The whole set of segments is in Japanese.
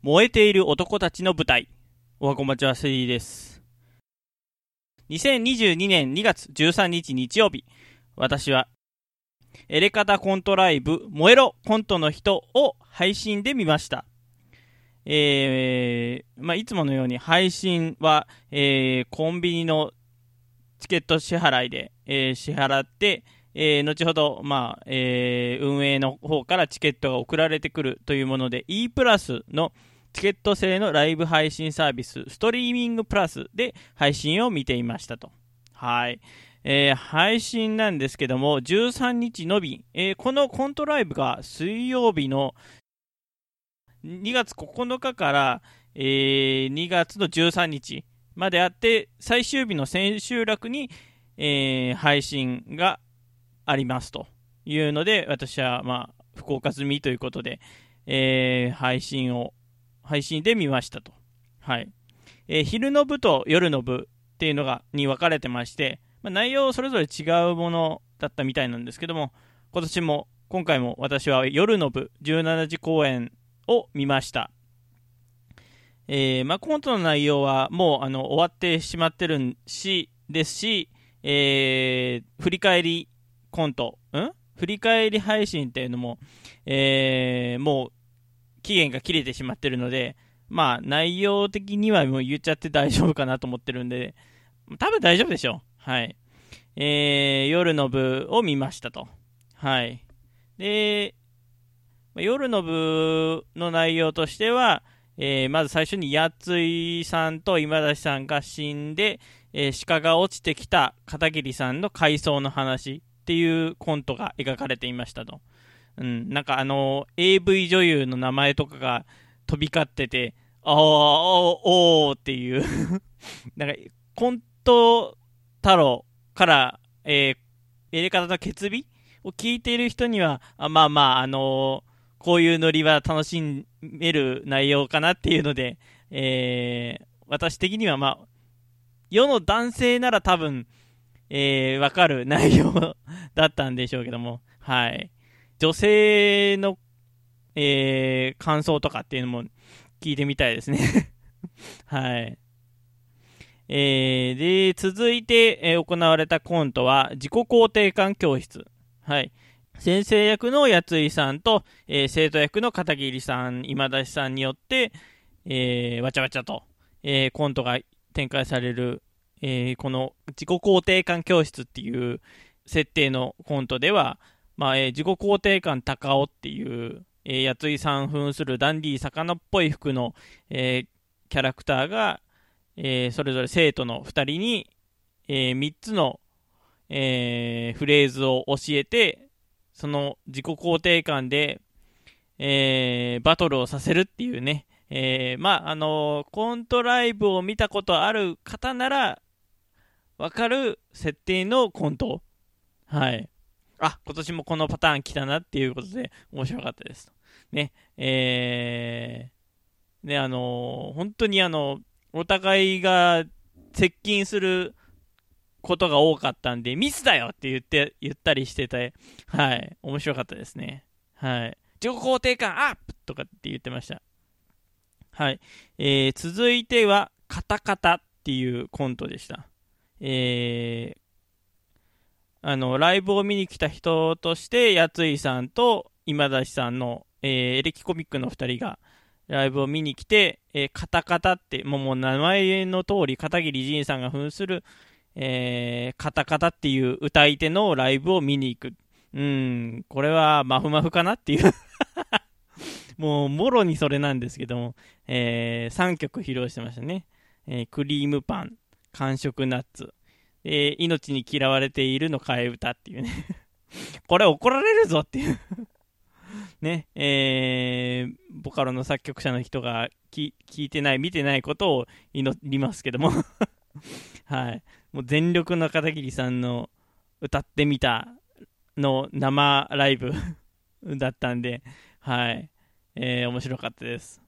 燃えている男たちの舞台。おはこまちはセリーです。2022年2月13日日曜日、私は、エレカタコントライブ、燃えろコントの人を配信で見ました。えー、まあ、いつものように配信は、えー、コンビニのチケット支払いで、えー、支払って、えー、後ほど、まあえー、運営の方からチケットが送られてくるというもので E プラスのチケット制のライブ配信サービスストリーミングプラスで配信を見ていましたと。はい。えー、配信なんですけども、13日のみ、えー、このコントライブが水曜日の2月9日から、えー、2月の13日まであって、最終日の千秋楽に、えー、配信がありますというので、私は、まあ、福岡済みということで、えー、配信を、配信で見ましたと。はい。えー、昼の部と夜の部っていうのが、に分かれてまして、まあ、内容それぞれ違うものだったみたいなんですけども、今年も、今回も私は夜の部、17時公演を見ました。えー、まあ、コントの内容はもうあの終わってしまってるし、ですし、えー、振り返りコント、ん？振り返り配信っていうのも、えー、もう期限が切れてしまってるので、まあ内容的にはもう言っちゃって大丈夫かなと思ってるんで、多分大丈夫でしょう。はい。えー、夜の部を見ましたと。はい。で、夜の部の内容としては、えー、まず最初にやついさんと今田さんが死んで、えー、鹿が落ちてきた片桐さんの回想の話っていうコントが描かれていましたと。うん、なんかあの、AV 女優の名前とかが飛び交ってて、あー、おーっていう なんか、コント太郎から、えー、やり方の決意を聞いている人には、あまあまあ、あのー、こういうノリは楽しめる内容かなっていうので、えー、私的にはまあ、世の男性なら多分、えー、わかる内容だったんでしょうけども、はい。女性の、えー、感想とかっていうのも聞いてみたいですね はい。えー、で、続いて、えー、行われたコントは、自己肯定感教室。はい。先生役のやついさんと、えー、生徒役の片桐さん、今田さんによって、えー、わちゃわちゃと、えー、コントが展開されるえー、この自己肯定感教室っていう設定のコントでは、まあえー、自己肯定感高尾っていう、えー、やついさん扮するダンディー魚っぽい服の、えー、キャラクターが、え、それぞれ生徒の2人に、え、3つの、え、フレーズを教えて、その自己肯定感で、え、バトルをさせるっていうね、えー、まあ、あのー、コントライブを見たことある方なら、わかる設定のコント。はい。あ、今年もこのパターン来たなっていうことで面白かったです。ね、えー、ね、あのー、本当にあの、お互いが接近することが多かったんで、ミスだよって言って、言ったりしてて、はい、面白かったですね。はい。自己肯定感アップとかって言ってました。はい。えー、続いては、カタカタっていうコントでした。えー、あの、ライブを見に来た人として、やついさんと今田さんの、えー、エレキコミックの2人が、ライブを見に来て、えー、カタカタって、もうもう名前の通り、片桐仁さんが扮する、えー、カタカタっていう歌い手のライブを見に行く。うん、これはマフマフかなっていう もう、もろにそれなんですけども、えー、3曲披露してましたね。えー、クリームパン、完食ナッツ、えー、命に嫌われているの替え歌っていうね これ怒られるぞっていう ね、えー、ボカロの作曲者の人が聞いてない、見てないことを祈りますけども はい。もう全力の片桐さんの歌ってみたの生ライブだったんで、はい。えー、面白かったです。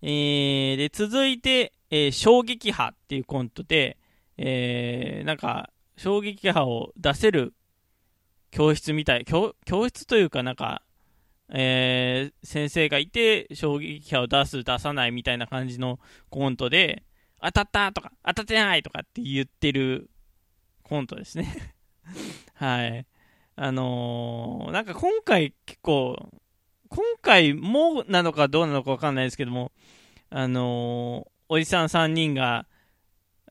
えー、で、続いて、えー、衝撃波っていうコントで、えー、なんか、衝撃波を出せる教室みたい、教室というかなんか、えー、先生がいて、衝撃波を出す、出さないみたいな感じのコントで、当たったとか、当たってないとかって言ってるコントですね はい。あのー、なんか今回結構、今回もなのかどうなのかわかんないですけども、あのー、おじさん3人が、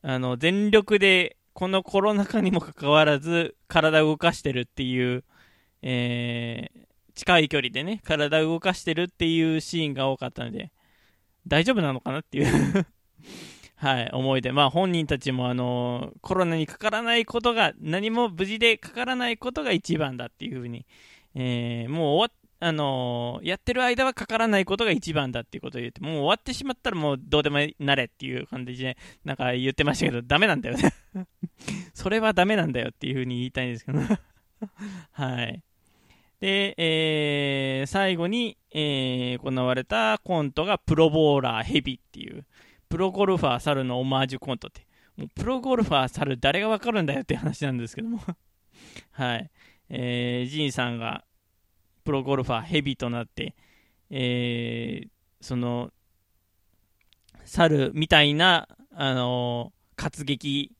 あの、全力で、このコロナ禍にもかかわらず、体を動かしてるっていう、えー、近い距離でね、体を動かしてるっていうシーンが多かったので、大丈夫なのかなっていう はい、思いで、まあ本人たちもあの、コロナにかからないことが、何も無事でかからないことが一番だっていうふうに、えー、もう終わっあのー、やってる間はかからないことが一番だっていうことを言って、もう終わってしまったらもうどうでもなれっていう感じで、なんか言ってましたけど、ダメなんだよね。それはダメなんだよっていうふうに言いたいんですけど。はい。で、えー、最後に、えー、行われたコントがプロボーラーヘビっていう、プロゴルファー猿のオマージュコントって、もうプロゴルファー猿誰がわかるんだよって話なんですけども。はい。えー、ジンさんがプロゴルファーヘビとなって、えー、その、猿みたいな、あのー、活劇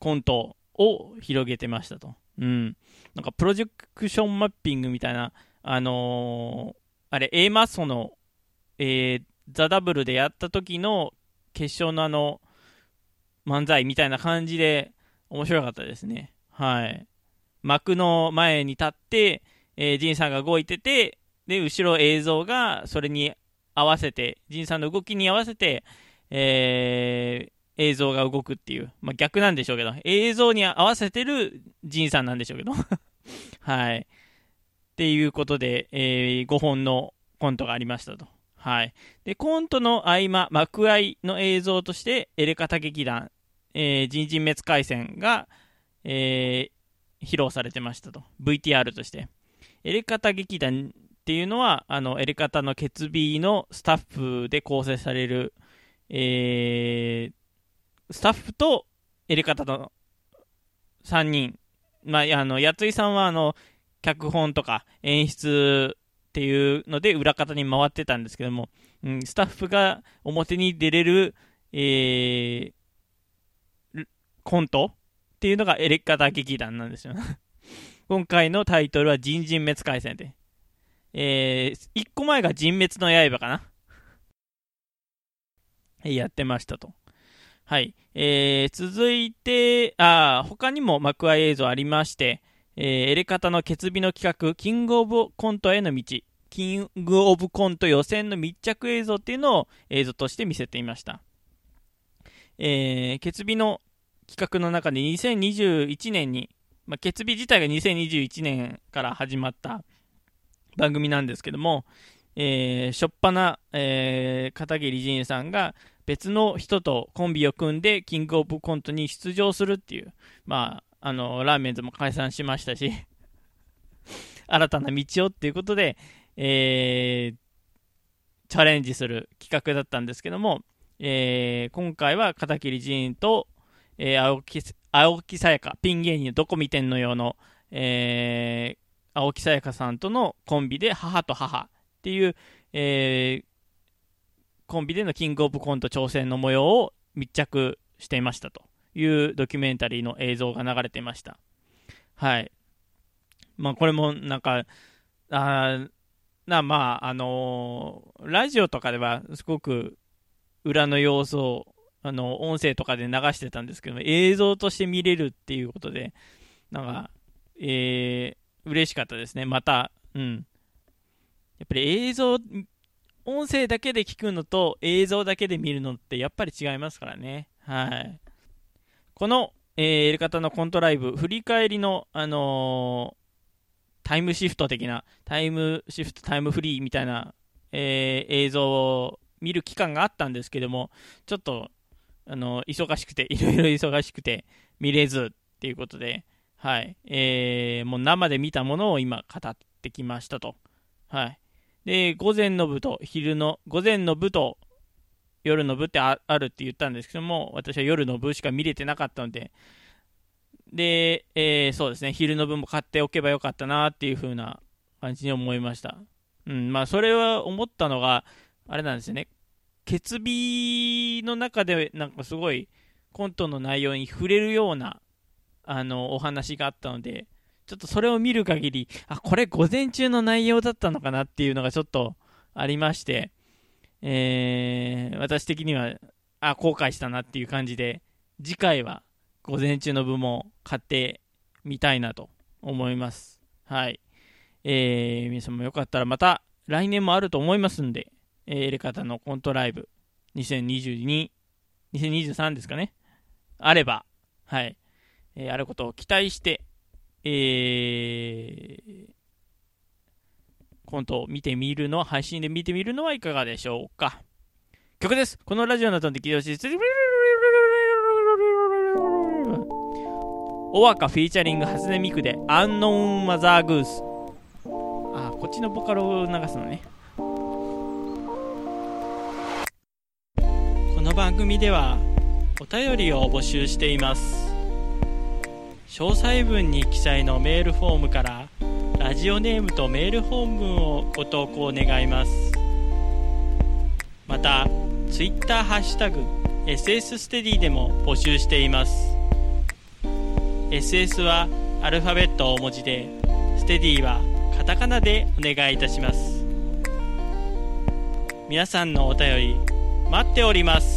コントを広げてましたと。うん。なんかプロジェクションマッピングみたいな、あのー、あれ、A マッソの、えー、ザ・ダブルでやった時の決勝のあの、漫才みたいな感じで面白かったですね。はい。幕の前に立って、えー、ジンさんが動いてて、で、後ろ映像がそれに合わせて、ジンさんの動きに合わせて、えー、映像が動くっていう、まあ、逆なんでしょうけど、映像に合わせてるジンさんなんでしょうけど、はい。っていうことで、えー、5本のコントがありましたと。はい。で、コントの合間、幕合の映像として、エレカタ劇団、えー、人人滅回戦が、えー、披露されてましたと。VTR として。エレカタ劇団っていうのは、あの、エレカタの決備のスタッフで構成される、えー、スタッフとエレカタの3人。まあ、あの、やついさんは、あの、脚本とか演出っていうので裏方に回ってたんですけども、うん、スタッフが表に出れる、えー、コントっていうのがエレカタ劇団なんですよ。今回のタイトルは人人滅回戦で。えー、1個前が人滅の刃かな。やってましたと。はい。えー、続いて、あ他にも幕間映像ありまして、えー、エレカタの決備の企画、キングオブコントへの道、キングオブコント予選の密着映像っていうのを映像として見せていました。えー、決備の企画の中で2021年に、まあ、決備自体が2021年から始まった番組なんですけども、えー、しょっぱな、えー、片桐仁さんが別の人とコンビを組んでキングオブコントに出場するっていう、まあ、あの、ラーメンズも解散しましたし 新たな道をっていうことで、えー、チャレンジする企画だったんですけども、えー、今回は片桐仁と、えー、青木、青木さやか、ピン芸人どこ見てんのよの、えー、青木さやかさんとのコンビで母と母っていう、えー、コンビでのキングオブコント挑戦の模様を密着していましたと。いうドキュメンタリーの映像が流れていました。はい。まあ、これもなんか、あなまあ、あのー、ラジオとかではすごく裏の様子を、あの、音声とかで流してたんですけど映像として見れるっていうことで、なんか、えー、嬉しかったですね。また、うん。やっぱり映像、音声だけで聞くのと映像だけで見るのってやっぱり違いますからね。はい。この、えー、やり方のコントライブ、振り返りの、あのー、タイムシフト的な、タイムシフト、タイムフリーみたいな、えー、映像を見る期間があったんですけども、ちょっと、あの忙しくて、いろいろ忙しくて、見れずっていうことで、はい、えー、もう生で見たものを今語ってきましたと。はい。で、午前の部と昼の、午前の部と夜の部ってあるって言ったんですけども、私は夜の部しか見れてなかったので、で、えー、そうですね、昼の分も買っておけばよかったなっていう風な感じに思いました。うん、まあ、それは思ったのが、あれなんですよね。決日の中で、なんかすごい、コントの内容に触れるような、あの、お話があったので、ちょっとそれを見る限り、あ、これ午前中の内容だったのかなっていうのがちょっとありまして、えー、私的には、あ、後悔したなっていう感じで、次回は午前中の部も買ってみたいなと思います。はい。えー、皆さんもよかったらまた来年もあると思いますんで、えー、エレカタのコントライブ2022、2023ですかね。あれば、はい。えー、あることを期待して、えー、コントを見てみるのは、配信で見てみるのはいかがでしょうか。曲です。このラジオのトンで聞いてほしい。オワカフィーチャリング初音ミクでアンノーンマザーグース。あ、こっちのボカロを流すのね。番組ではお便りを募集しています。詳細文に記載のメールフォームからラジオネームとメール本文をご投稿願います。また Twitter ハッシュタグ SS ステディでも募集しています。SS はアルファベット大文字でステディはカタカナでお願いいたします。皆さんのお便り待っております。